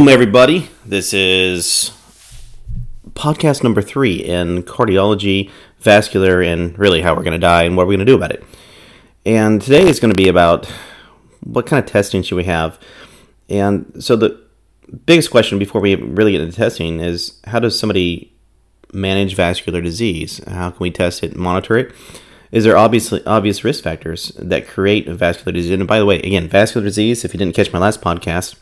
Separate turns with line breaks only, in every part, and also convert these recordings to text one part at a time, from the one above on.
Boom, everybody. This is podcast number three in cardiology, vascular, and really how we're going to die and what we're going to do about it. And today is going to be about what kind of testing should we have. And so the biggest question before we really get into testing is how does somebody manage vascular disease? How can we test it and monitor it? Is there obviously obvious risk factors that create vascular disease? And by the way, again, vascular disease, if you didn't catch my last podcast,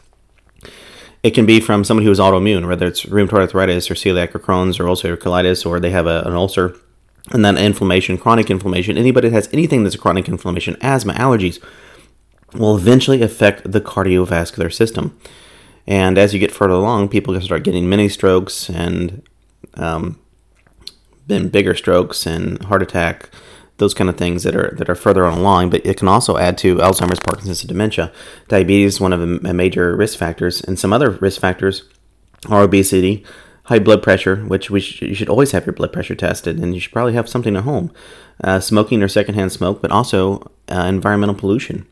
it can be from somebody who is autoimmune, whether it's rheumatoid arthritis or celiac or Crohn's or ulcerative colitis, or they have a, an ulcer and then inflammation, chronic inflammation. Anybody that has anything that's a chronic inflammation, asthma, allergies, will eventually affect the cardiovascular system. And as you get further along, people can start getting mini strokes and um, then bigger strokes and heart attack, those kind of things that are that are further on along. But it can also add to Alzheimer's, Parkinson's, and dementia. Diabetes is one of the major risk factors, and some other risk factors are obesity, high blood pressure, which we sh- you should always have your blood pressure tested, and you should probably have something at home. Uh, smoking or secondhand smoke, but also uh, environmental pollution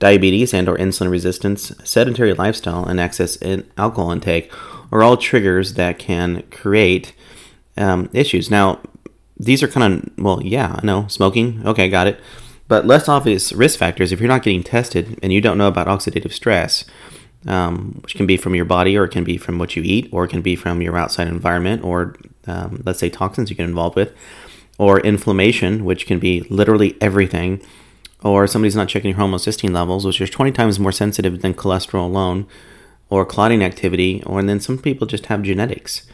diabetes and or insulin resistance, sedentary lifestyle, and excess in alcohol intake are all triggers that can create um, issues. Now, these are kind of, well, yeah, I know, smoking, okay, got it. But less obvious risk factors, if you're not getting tested and you don't know about oxidative stress, um, which can be from your body or it can be from what you eat or it can be from your outside environment or, um, let's say, toxins you get involved with, or inflammation, which can be literally everything or somebody's not checking your homocysteine levels, which is 20 times more sensitive than cholesterol alone, or clotting activity, or and then some people just have genetics.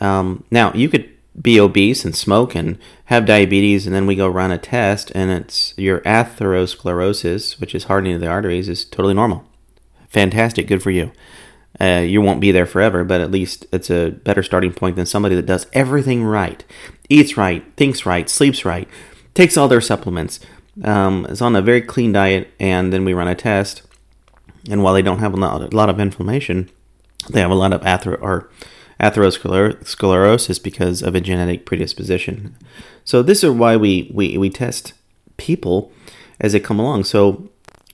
Um, now, you could be obese and smoke and have diabetes, and then we go run a test, and it's your atherosclerosis, which is hardening of the arteries, is totally normal. Fantastic, good for you. Uh, you won't be there forever, but at least it's a better starting point than somebody that does everything right, eats right, thinks right, sleeps right, takes all their supplements, um, is on a very clean diet, and then we run a test. And while they don't have a lot of inflammation, they have a lot of ather- or atherosclerosis because of a genetic predisposition. So this is why we, we, we test people as they come along. So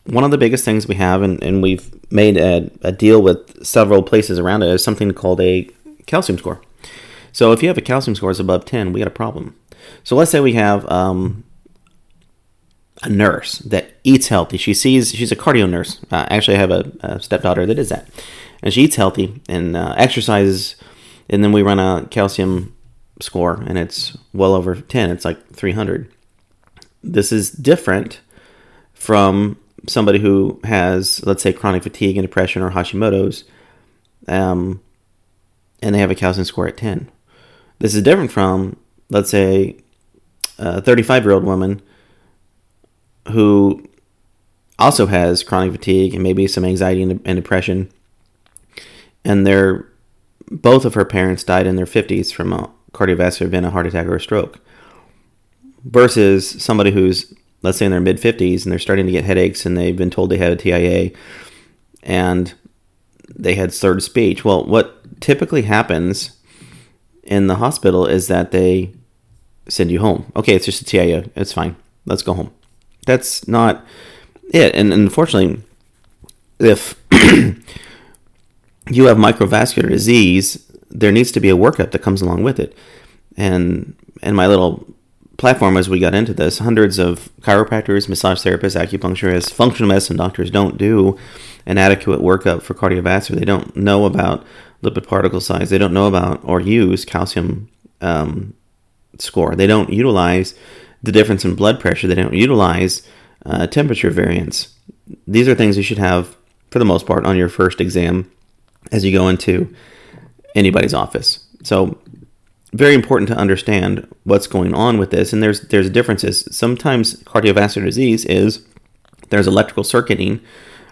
one of the biggest things we have, and, and we've made a, a deal with several places around it, is something called a calcium score. So if you have a calcium score is above 10, we got a problem. So let's say we have um, a nurse that eats healthy. She sees she's a cardio nurse. Uh, actually, I have a, a, stepdaughter that is that, and she eats healthy and uh, exercises. And then we run a calcium score, and it's well over ten. It's like three hundred. This is different from somebody who has, let's say, chronic fatigue and depression or Hashimoto's, um, and they have a calcium score at ten. This is different from, let's say, a thirty-five-year-old woman who also has chronic fatigue and maybe some anxiety and depression. And they're both of her parents died in their 50s from a cardiovascular event, a heart attack, or a stroke. Versus somebody who's, let's say, in their mid 50s and they're starting to get headaches and they've been told they have a TIA and they had slurred speech. Well, what typically happens in the hospital is that they send you home. Okay, it's just a TIA. It's fine. Let's go home. That's not it. And, unfortunately, if you have microvascular disease, there needs to be a workup that comes along with it. And and my little platform as we got into this, hundreds of chiropractors, massage therapists, acupuncturists, functional medicine doctors don't do an adequate workup for cardiovascular. They don't know about lipid particle size. They don't know about or use calcium um, score. They don't utilize the difference in blood pressure. They don't utilize uh, temperature variance. These are things you should have, for the most part, on your first exam as you go into anybody's office. So, very important to understand what's going on with this. And there's there's differences. Sometimes cardiovascular disease is there's electrical circuiting,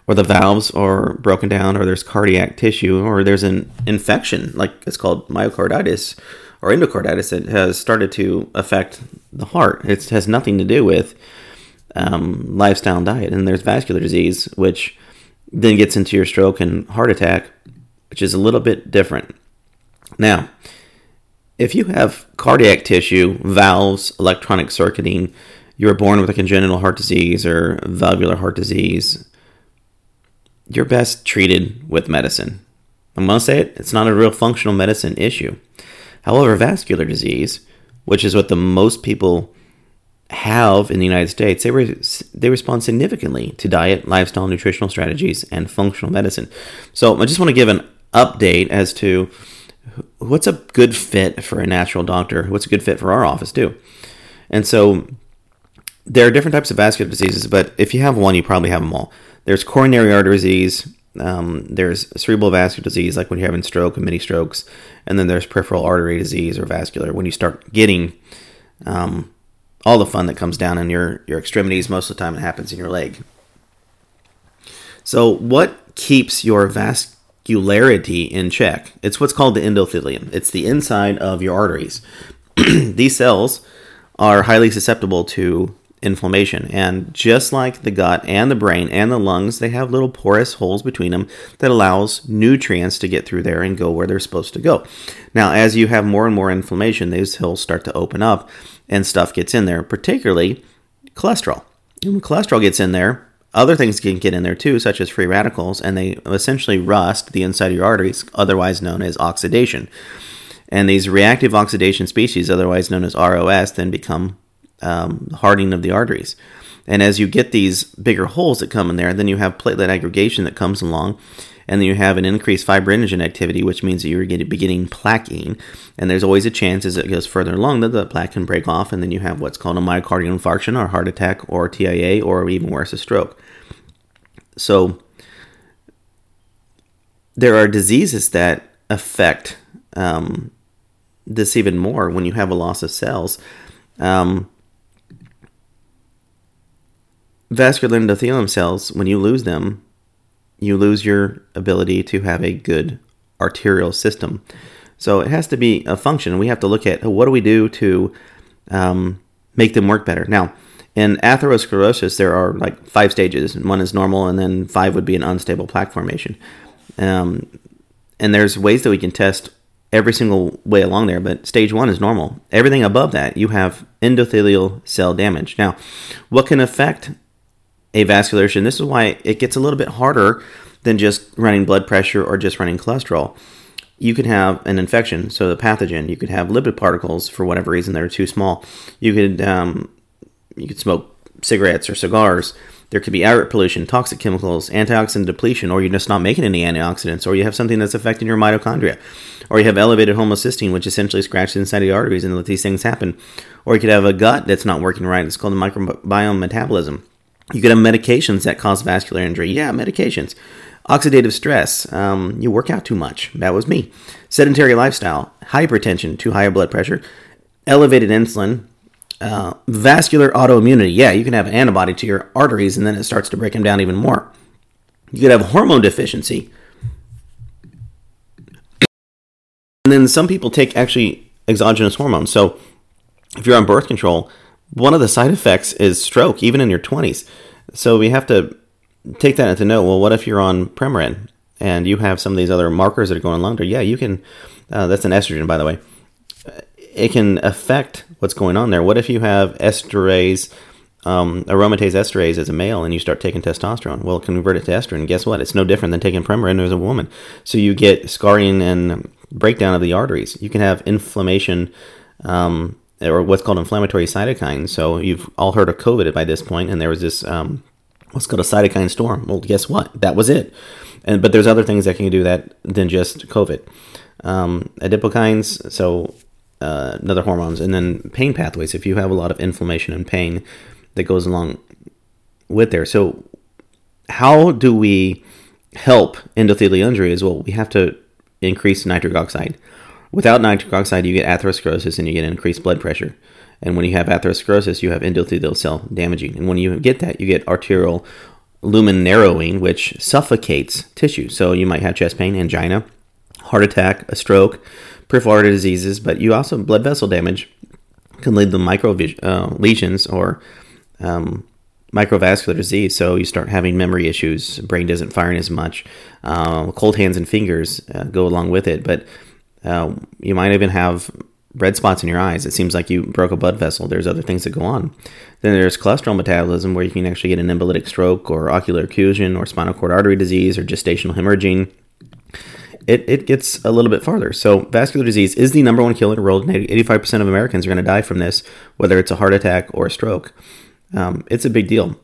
or the valves are broken down, or there's cardiac tissue, or there's an infection, like it's called myocarditis or endocarditis that has started to affect the heart. It has nothing to do with um, lifestyle and diet. And there's vascular disease, which then gets into your stroke and heart attack, which is a little bit different. Now, if you have cardiac tissue, valves, electronic circuiting, you were born with a congenital heart disease or valvular heart disease, you're best treated with medicine. I'm going to say it, it's not a real functional medicine issue. However, vascular disease, which is what the most people have in the United States, they, re- they respond significantly to diet, lifestyle, nutritional strategies, and functional medicine. So I just want to give an update as to what's a good fit for a natural doctor, what's a good fit for our office too. And so there are different types of vascular diseases, but if you have one, you probably have them all. There's coronary artery disease, um, there's cerebral vascular disease, like when you're having stroke and mini strokes, and then there's peripheral artery disease or vascular when you start getting um, all the fun that comes down in your, your extremities. Most of the time, it happens in your leg. So, what keeps your vascularity in check? It's what's called the endothelium. It's the inside of your arteries. These cells are highly susceptible to inflammation. And just like the gut and the brain and the lungs, they have little porous holes between them that allows nutrients to get through there and go where they're supposed to go. Now, as you have more and more inflammation, these holes start to open up and stuff gets in there, particularly cholesterol. And when cholesterol gets in there, other things can get in there too, such as free radicals, and they essentially rust the inside of your arteries, otherwise known as oxidation. And these reactive oxidation species, otherwise known as ROS, then become um, hardening of the arteries. And as you get these bigger holes that come in there, then you have platelet aggregation that comes along, and then you have an increased fibrinogen activity, which means that you're getting beginning plaquing. And there's always a chance as it goes further along that the plaque can break off, and then you have what's called a myocardial infarction, or heart attack, or TIA, or even worse, a stroke. So there are diseases that affect um, this even more when you have a loss of cells. Um, vascular endothelium cells, when you lose them, you lose your ability to have a good arterial system. So it has to be a function. We have to look at what do we do to um, make them work better. Now, in atherosclerosis, there are like five stages. One is normal, and then five would be an unstable plaque formation. Um, and there's ways that we can test every single way along there, but stage one is normal. Everything above that, you have endothelial cell damage. Now, what can affect avascularization. This is why it gets a little bit harder than just running blood pressure or just running cholesterol. You could have an infection, so the pathogen. You could have lipid particles for whatever reason that are too small. You could um, you could smoke cigarettes or cigars. There could be air pollution, toxic chemicals, antioxidant depletion, or you're just not making any antioxidants, or you have something that's affecting your mitochondria, or you have elevated homocysteine, which essentially scratches inside the arteries and let these things happen. Or you could have a gut that's not working right. It's called the microbiome metabolism. You could have medications that cause vascular injury. Yeah, medications. Oxidative stress. Um, you work out too much. That was me. Sedentary lifestyle. Hypertension, too high blood pressure. Elevated insulin. Uh, vascular autoimmunity. Yeah, you can have an antibody to your arteries and then it starts to break them down even more. You could have hormone deficiency. And then some people take actually exogenous hormones. So if you're on birth control, one of the side effects is stroke, even in your 20s. So we have to take that into note. Well, what if you're on Premarin and you have some of these other markers that are going along there? Yeah, you can. Uh, that's an estrogen, by the way. It can affect what's going on there. What if you have esterase, um, aromatase esterase as a male, and you start taking testosterone? Well, convert it to estrogen. Guess what? It's no different than taking Premarin as a woman. So you get scarring and breakdown of the arteries. You can have inflammation. Um, or what's called inflammatory cytokines. So you've all heard of COVID by this point, and there was this um, what's called a cytokine storm. Well, guess what? That was it. And but there's other things that can do that than just COVID. Um, adipokines, so uh, another hormones, and then pain pathways. If you have a lot of inflammation and pain that goes along with there, so how do we help endothelial injuries? Well, we have to increase nitric oxide. Without nitric oxide, you get atherosclerosis and you get increased blood pressure. And when you have atherosclerosis, you have endothelial cell damaging. And when you get that, you get arterial lumen narrowing, which suffocates tissue. So you might have chest pain, angina, heart attack, a stroke, peripheral artery diseases, but you also blood vessel damage can lead to micro uh, lesions or um, microvascular disease. So you start having memory issues, brain doesn't fire as much, uh, cold hands and fingers uh, go along with it. But uh, you might even have red spots in your eyes. It seems like you broke a blood vessel. There's other things that go on. Then there's cholesterol metabolism, where you can actually get an embolytic stroke or ocular occlusion or spinal cord artery disease or gestational hemorrhaging. it, it gets a little bit farther. So, vascular disease is the number one killer in the world, and 85% of Americans are going to die from this, whether it's a heart attack or a stroke. Um, it's a big deal.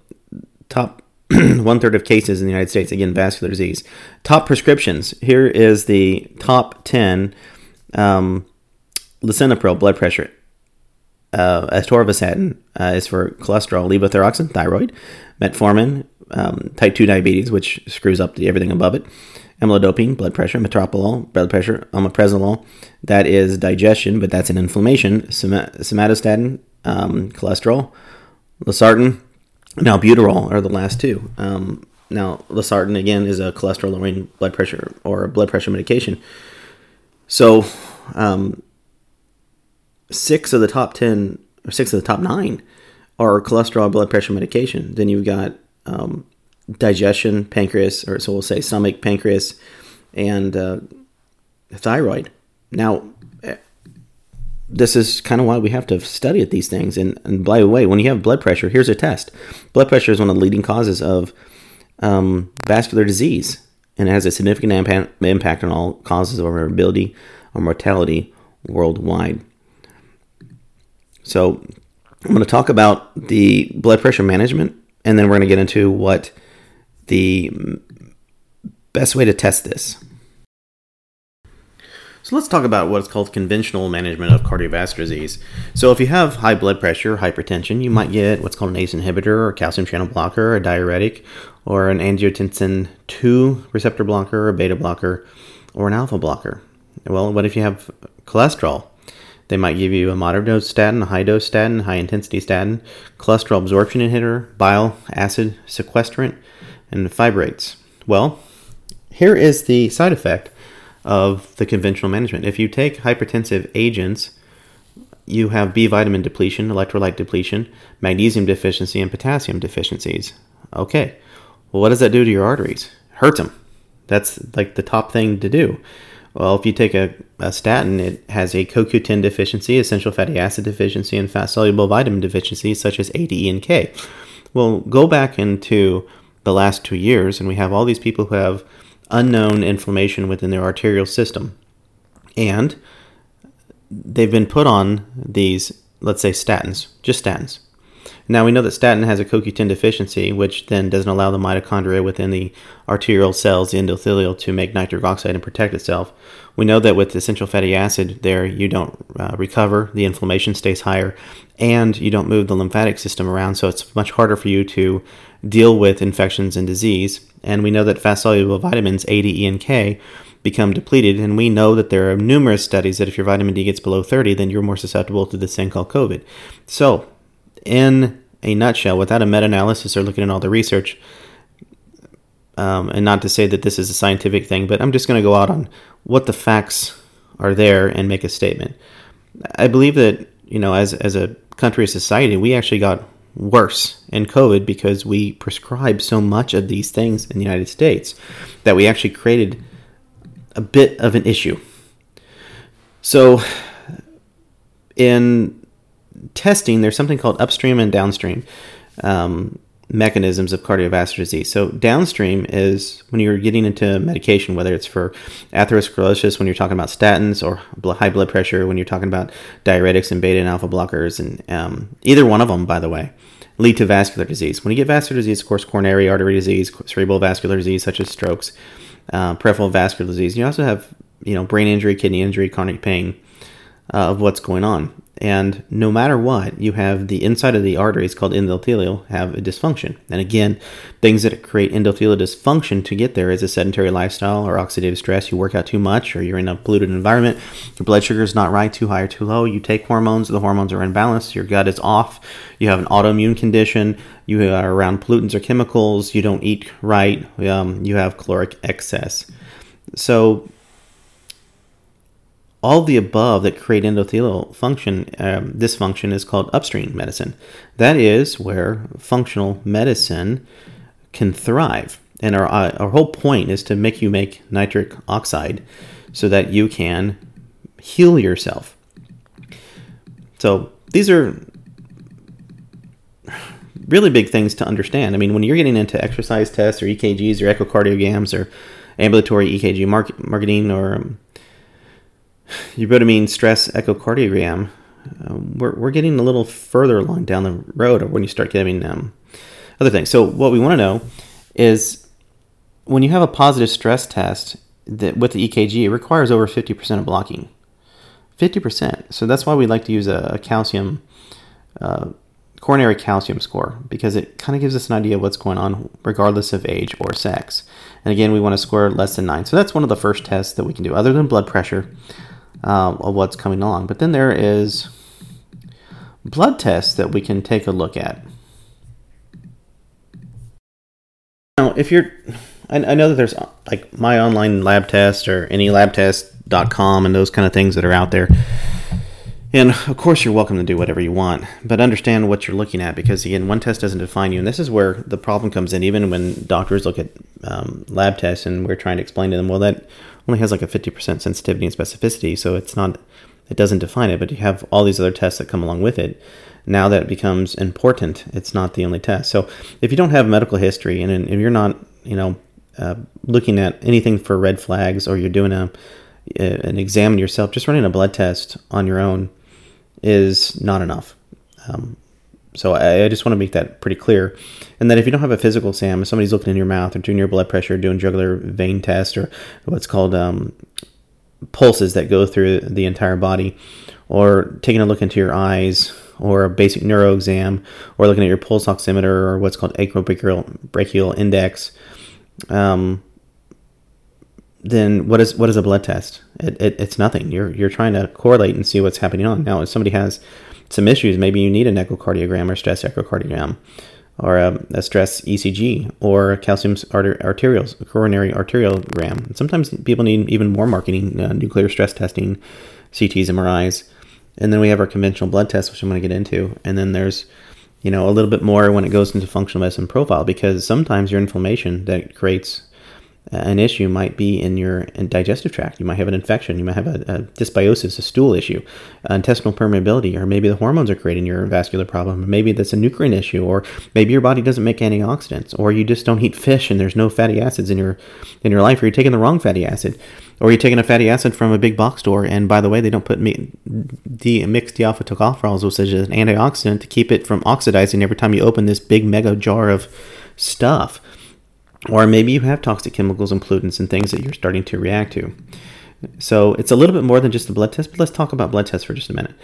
Top one third of cases in the United States, again, vascular disease. Top prescriptions. Here is the top 10 um, lisinopril, blood pressure. Uh, atorvastatin uh, is for cholesterol, levothyroxine, thyroid, metformin, um, type 2 diabetes, which screws up the, everything above it, amlodipine, blood pressure, metoprolol, blood pressure, omeprazolol, that is digestion, but that's an inflammation, somatostatin, um, cholesterol, losartan, now albuterol are the last two. Um, now losartan again is a cholesterol lowering blood pressure or blood pressure medication. So um, six of the top ten or six of the top nine are cholesterol blood pressure medication. Then you've got um, digestion, pancreas, or so we'll say stomach, pancreas, and uh, thyroid. Now, this is kind of why we have to study at these things. And, and by the way, when you have blood pressure, here's a test. Blood pressure is one of the leading causes of um, vascular disease, and it has a significant impact, impact on all causes of morbidity or mortality worldwide. So, I'm going to talk about the blood pressure management, and then we're going to get into what the best way to test this. So let's talk about what's called conventional management of cardiovascular disease. So if you have high blood pressure, hypertension, you might get what's called an ACE inhibitor or calcium channel blocker, a diuretic, or an angiotensin 2 receptor blocker, a beta blocker, or an alpha blocker. Well, what if you have cholesterol? They might give you a moderate dose statin, a high dose statin, high intensity statin, cholesterol absorption inhibitor, bile acid sequestrant, and fibrates. Well, here is the side effect of the conventional management. If you take hypertensive agents, you have B vitamin depletion, electrolyte depletion, magnesium deficiency, and potassium deficiencies. Okay, well, what does that do to your arteries? Hurts them. That's like the top thing to do. Well, if you take a, a statin, it has a CoQ10 deficiency, essential fatty acid deficiency, and fat soluble vitamin deficiency, such as A, D, E, and K. Well, go back into the last two years, and we have all these people who have unknown inflammation within their arterial system. And they've been put on these, let's say, statins, just statins. Now we know that statin has a CoQ10 deficiency, which then doesn't allow the mitochondria within the arterial cells, the endothelial, to make nitric oxide and protect itself. We know that with essential fatty acid, there you don't uh, recover, the inflammation stays higher, and you don't move the lymphatic system around, so it's much harder for you to deal with infections and disease. And we know that fast soluble vitamins A, D, E, and K become depleted. And we know that there are numerous studies that if your vitamin D gets below 30, then you're more susceptible to this thing called COVID. So, in a nutshell, without a meta analysis or looking at all the research, um, and not to say that this is a scientific thing, but I'm just going to go out on what the facts are there and make a statement. I believe that, you know, as, as a country, a society, we actually got worse in COVID because we prescribed so much of these things in the United States that we actually created a bit of an issue. So, in testing, there's something called upstream and downstream um, mechanisms of cardiovascular disease. So, downstream is when you're getting into medication, whether it's for atherosclerosis, when you're talking about statins, or high blood pressure, when you're talking about diuretics and beta and alpha blockers, and um, either one of them, by the way, lead to vascular disease. When you get vascular disease, of course, coronary artery disease, cerebral vascular disease, such as strokes, uh, peripheral vascular disease. You also have, you know, brain injury, kidney injury, chronic pain uh, of what's going on. And no matter what, you have the inside of the arteries called endothelial have a dysfunction. And again, things that create endothelial dysfunction to get there is a sedentary lifestyle or oxidative stress. You work out too much or you're in a polluted environment. Your blood sugar is not right, too high or too low. You take hormones, the hormones are imbalanced. Your gut is off. You have an autoimmune condition. You are around pollutants or chemicals. You don't eat right. Um, you have caloric excess. So all the above that create endothelial function um, dysfunction is called upstream medicine. That is where functional medicine can thrive. And our, uh, our whole point is to make you make nitric oxide so that you can heal yourself. So these are really big things to understand. I mean, when you're getting into exercise tests or EKGs or echocardiograms or ambulatory EKG mark- marketing or um, mean stress echocardiogram, uh, we're, we're getting a little further along down the road when you start getting um, other things. So what we want to know is when you have a positive stress test that with the EKG, it requires over 50% of blocking. 50%. So that's why we like to use a, a calcium, uh, coronary calcium score, because it kind of gives us an idea of what's going on regardless of age or sex. And again, we want to score less than 9. So that's one of the first tests that we can do, other than blood pressure uh, of what's coming along. But then there is blood tests that we can take a look at. Now, if you're, I, I know that there's like my online lab test or any labtest.com and those kind of things that are out there. And of course, you're welcome to do whatever you want, but understand what you're looking at because, again, one test doesn't define you. And this is where the problem comes in, even when doctors look at um, lab tests and we're trying to explain to them, well, that only has like a 50% sensitivity and specificity, so it's not, it doesn't define it, but you have all these other tests that come along with it. Now that it becomes important, it's not the only test. So if you don't have medical history and if you're not, you know, uh, looking at anything for red flags or you're doing a, an exam yourself, just running a blood test on your own is not enough. Um, so I, I, just want to make that pretty clear. And that if you don't have a physical SAM, if somebody's looking in your mouth or doing your blood pressure, doing jugular vein test or what's called um, pulses that go through the entire body, or taking a look into your eyes, or a basic neuro exam, or looking at your pulse oximeter or what's called acrobrachial brachial index, um, then what is what is a blood test? It, it, it's nothing. You're you're trying to correlate and see what's happening on. Now, if somebody has some issues, maybe you need an echocardiogram or stress echocardiogram, or a, a stress ECG, or calcium arter- arterial coronary arteriogram. Sometimes people need even more marketing, uh, nuclear stress testing, CTs, MRIs, and then we have our conventional blood test, which I'm going to get into, and then there's you know a little bit more when it goes into functional medicine profile because sometimes your inflammation that creates an issue might be in your digestive tract. You might have an infection. You might have a, a dysbiosis, a stool issue, uh, intestinal permeability, or maybe the hormones are creating your vascular problem. Maybe that's a nutrient issue, or maybe your body doesn't make antioxidants, or you just don't eat fish and there's no fatty acids in your in your life, or you're taking the wrong fatty acid, or you're taking a fatty acid from a big box store. And by the way, they don't put me, the mixed d-alpha tocopherols, which is an antioxidant, to keep it from oxidizing every time you open this big mega jar of stuff. Or maybe you have toxic chemicals and pollutants and things that you're starting to react to. So it's a little bit more than just a blood test, but let's talk about blood tests for just a minute.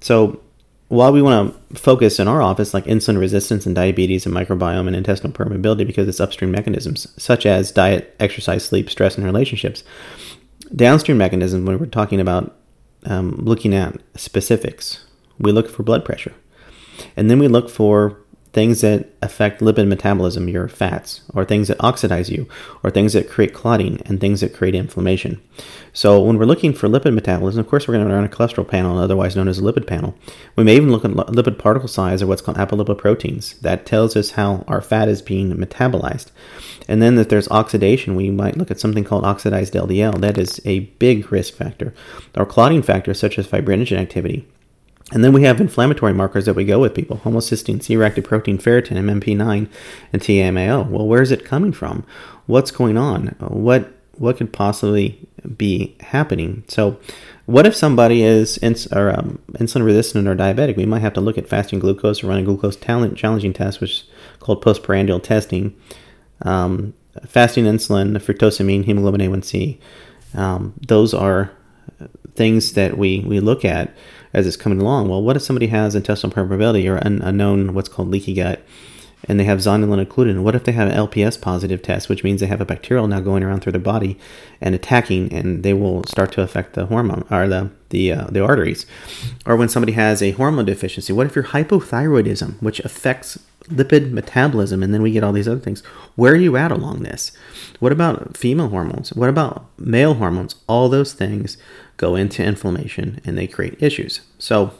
So while we want to focus in our office like insulin resistance and diabetes and microbiome and intestinal permeability because it's upstream mechanisms such as diet, exercise, sleep, stress, and relationships, downstream mechanisms when we're talking about um, looking at specifics, we look for blood pressure, and then we look for things that affect lipid metabolism, your fats, or things that oxidize you, or things that create clotting, and things that create inflammation. So, when we're looking for lipid metabolism, of course, we're going to run a cholesterol panel, otherwise known as a lipid panel. We may even look at lipid particle size, or what's called apolipoproteins. That tells us how our fat is being metabolized. And then, if there's oxidation, we might look at something called oxidized LDL. That is a big risk factor. Or clotting factors such as fibrinogen activity. And then we have inflammatory markers that we go with people homocysteine, C reactive protein, ferritin, MMP9, and TMAO. Well, where is it coming from? What's going on? What what could possibly be happening? So, what if somebody is ins- or, um, insulin resistant or diabetic? We might have to look at fasting glucose or running glucose talent challenging test, which is called postprandial testing. Um, fasting insulin, fructosamine, hemoglobin A1C. Um, those are things that we, we look at as it's coming along. Well, what if somebody has intestinal permeability or an unknown what's called leaky gut, and they have zonulin included? What if they have an LPS positive test, which means they have a bacterial now going around through their body and attacking, and they will start to affect the hormone or the the uh, the arteries? Or when somebody has a hormone deficiency, what if your hypothyroidism, which affects lipid metabolism, and then we get all these other things. Where are you at along this? What about female hormones? What about male hormones? All those things go into inflammation and they create issues. So,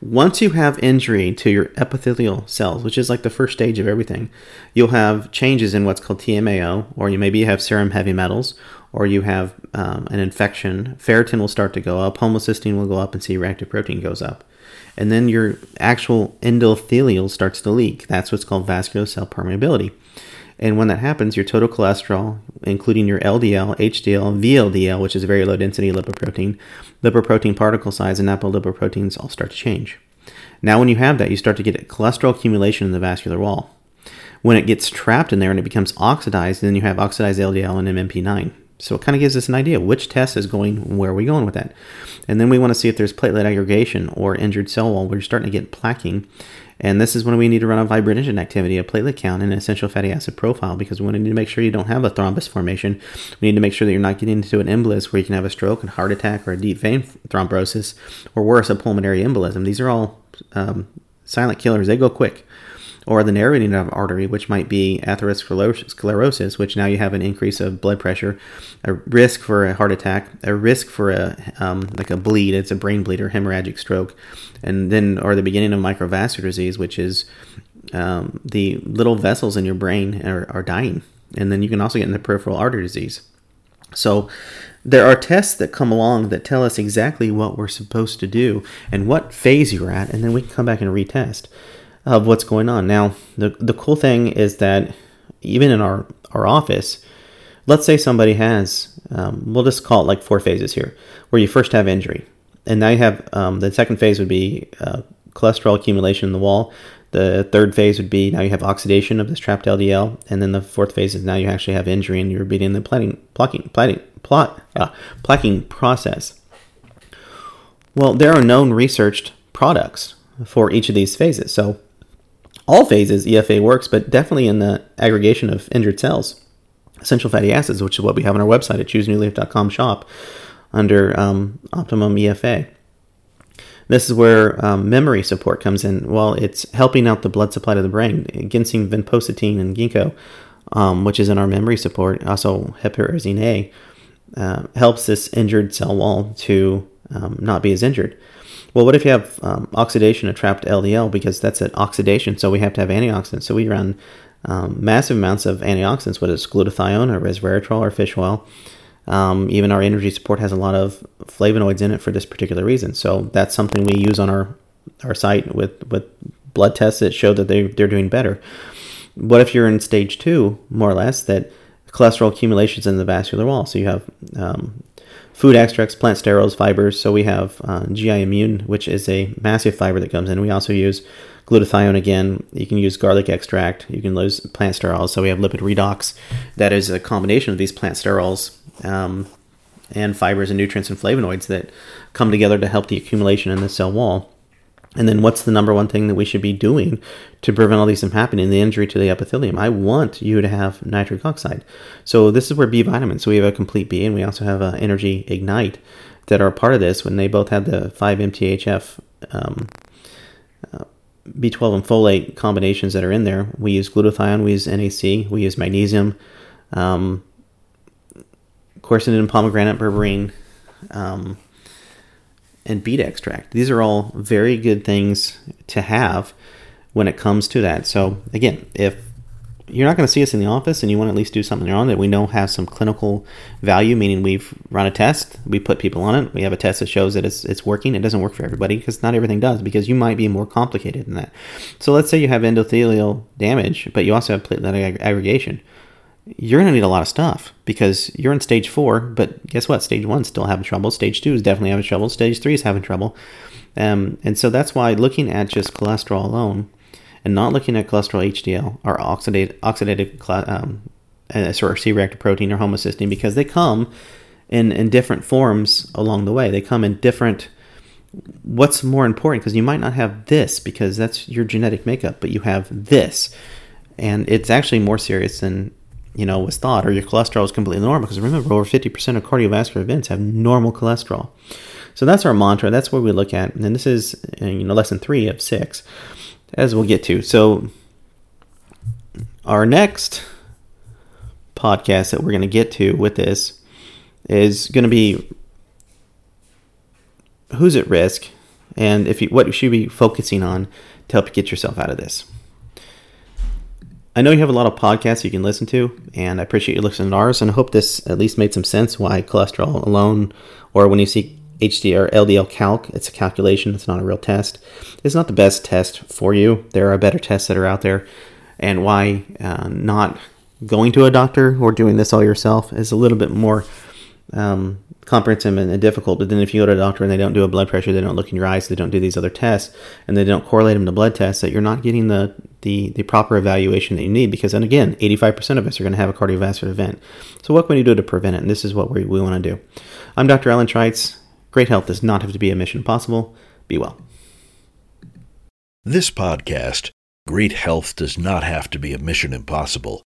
once you have injury to your epithelial cells, which is like the first stage of everything, you'll have changes in what's called TMAO, or you maybe have serum heavy metals, or you have um, an infection. Ferritin will start to go up, homocysteine will go up, and C reactive protein goes up. And then your actual endothelial starts to leak. That's what's called vascular cell permeability. And when that happens, your total cholesterol, including your LDL, HDL, VLDL, which is very low density lipoprotein, lipoprotein particle size, and apolipoproteins all start to change. Now, when you have that, you start to get cholesterol accumulation in the vascular wall. When it gets trapped in there and it becomes oxidized, then you have oxidized LDL and MMP9. So it kind of gives us an idea which test is going, where are we going with that? And then we want to see if there's platelet aggregation or injured cell wall you're starting to get plaquing. And this is when we need to run a fibrinogen activity, a platelet count, and an essential fatty acid profile because we need to make sure you don't have a thrombus formation. We need to make sure that you're not getting into an embolus where you can have a stroke and heart attack or a deep vein thrombosis or worse, a pulmonary embolism. These are all um, silent killers. They go quick or the narrowing of artery, which might be atherosclerosis, which now you have an increase of blood pressure, a risk for a heart attack, a risk for a um, like a bleed, it's a brain bleed or hemorrhagic stroke, and then or the beginning of microvascular disease, which is um, the little vessels in your brain are, are dying, and then you can also get into peripheral artery disease. So there are tests that come along that tell us exactly what we're supposed to do and what phase you're at, and then we can come back and retest of what's going on. Now, the, the cool thing is that even in our, our office, let's say somebody has, um, we'll just call it like four phases here, where you first have injury. And now you have um, the second phase would be uh, cholesterol accumulation in the wall. The third phase would be now you have oxidation of this trapped LDL, and then the fourth phase is now you actually have injury and you're beating the plating, plucking, plating, plot, uh, plaquing process. Well, there are known researched products for each of these phases. So all phases EFA works, but definitely in the aggregation of injured cells. Essential fatty acids, which is what we have on our website at choosenewlife.com shop under um, Optimum EFA. This is where um, memory support comes in. Well, it's helping out the blood supply to the brain. Ginseng, vinpocetine, and ginkgo, um, which is in our memory support, also huperzine A, uh, helps this injured cell wall to um, not be as injured. Well, what if you have um, oxidation of trapped LDL? Because that's an oxidation, so we have to have antioxidants. So we run um, massive amounts of antioxidants, whether it's glutathione or resveratrol or fish oil. Um, even our energy support has a lot of flavonoids in it for this particular reason. So that's something we use on our our site with with blood tests that show that they they're doing better. What if you're in stage two, more or less, that cholesterol accumulations in the vascular wall? So you have um, food extracts, plant sterols, fibers. So we have uh, GI Immune, which is a massive fiber that comes in. We also use glutathione again. You can use garlic extract. You can use plant sterols. So we have lipid redox. That is a combination of these plant sterols um, and fibers and nutrients and flavonoids that come together to help the accumulation in the cell wall. And then what's the number one thing that we should be doing to prevent all these from happening, the injury to the epithelium? I want you to have nitric oxide. So this is where B vitamins. So we have a complete B and we also have a energy ignite that are part of this when they both have the 5-MTHF um, uh, B12 and folate combinations that are in there. We use glutathione, we use NAC, we use magnesium, um, quercetin pomegranate berberine, um, and beet extract. These are all very good things to have when it comes to that. So again, if you're not going to see us in the office and you want to at least do something on that we know has some clinical value, meaning we've run a test, we put people on it, we have a test that shows that it's, it's working. It doesn't work for everybody because not everything does because you might be more complicated than that. So let's say you have endothelial damage, but you also have platelet ag- aggregation you're going to need a lot of stuff because you're in stage four, but guess what? Stage one's still having trouble. Stage two is definitely having trouble. Stage three is having trouble. Um, and so that's why looking at just cholesterol alone and not looking at cholesterol HDL or oxidative, oxidative um, uh, sort of C-reactive protein or homocysteine because they come in, in different forms along the way. They come in different. What's more important because you might not have this because that's your genetic makeup, but you have this, and it's actually more serious than you know, was thought, or your cholesterol is completely normal. Because remember, over 50% of cardiovascular events have normal cholesterol. So that's our mantra. That's what we look at. And this is, you know, lesson three of six, as we'll get to. So our next podcast that we're going to get to with this is going to be who's at risk and if you, what you should be focusing on to help get yourself out of this. I know you have a lot of podcasts you can listen to, and I appreciate you listening to ours. And I hope this at least made some sense why cholesterol alone, or when you see HDL LDL calc, it's a calculation, it's not a real test. It's not the best test for you. There are better tests that are out there, and why uh, not going to a doctor or doing this all yourself is a little bit more um, comprehensive and difficult. But then if you go to a doctor and they don't do a blood pressure, they don't look in your eyes, they don't do these other tests, and they don't correlate them to blood tests, that you're not getting the the, the proper evaluation that you need. Because then again, 85% of us are going to have a cardiovascular event. So what can we do to prevent it? And this is what we, we want to do. I'm Dr. Alan Trites. Great health does not have to be a mission impossible. Be well.
This podcast, Great Health Does Not Have to Be a Mission Impossible,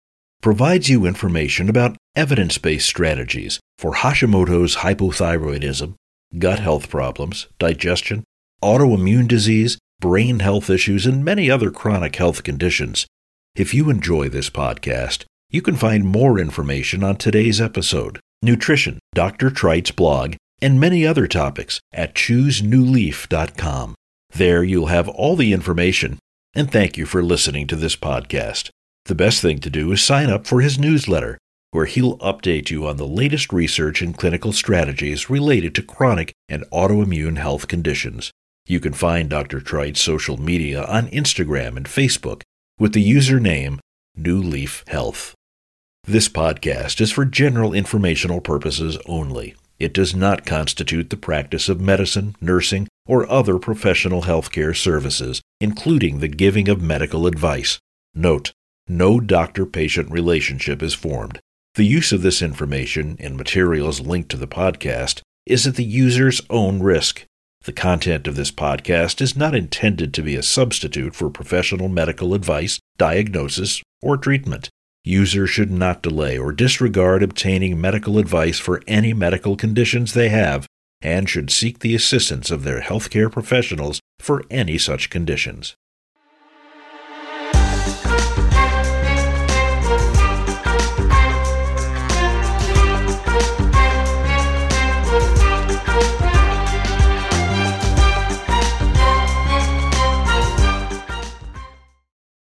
provides you information about evidence based strategies for Hashimoto's hypothyroidism, gut health problems, digestion, autoimmune disease, brain health issues, and many other chronic health conditions. If you enjoy this podcast, you can find more information on today's episode, nutrition, Dr. Trites' blog, and many other topics at choosenewleaf.com. There you'll have all the information, and thank you for listening to this podcast. The best thing to do is sign up for his newsletter, where he'll update you on the latest research and clinical strategies related to chronic and autoimmune health conditions. You can find Dr. Trites' social media on Instagram and Facebook with the username New Leaf Health. This podcast is for general informational purposes only. It does not constitute the practice of medicine, nursing, or other professional healthcare services, including the giving of medical advice. Note, no doctor patient relationship is formed. The use of this information and materials linked to the podcast is at the user's own risk. The content of this podcast is not intended to be a substitute for professional medical advice, diagnosis, or treatment. Users should not delay or disregard obtaining medical advice for any medical conditions they have and should seek the assistance of their healthcare professionals for any such conditions.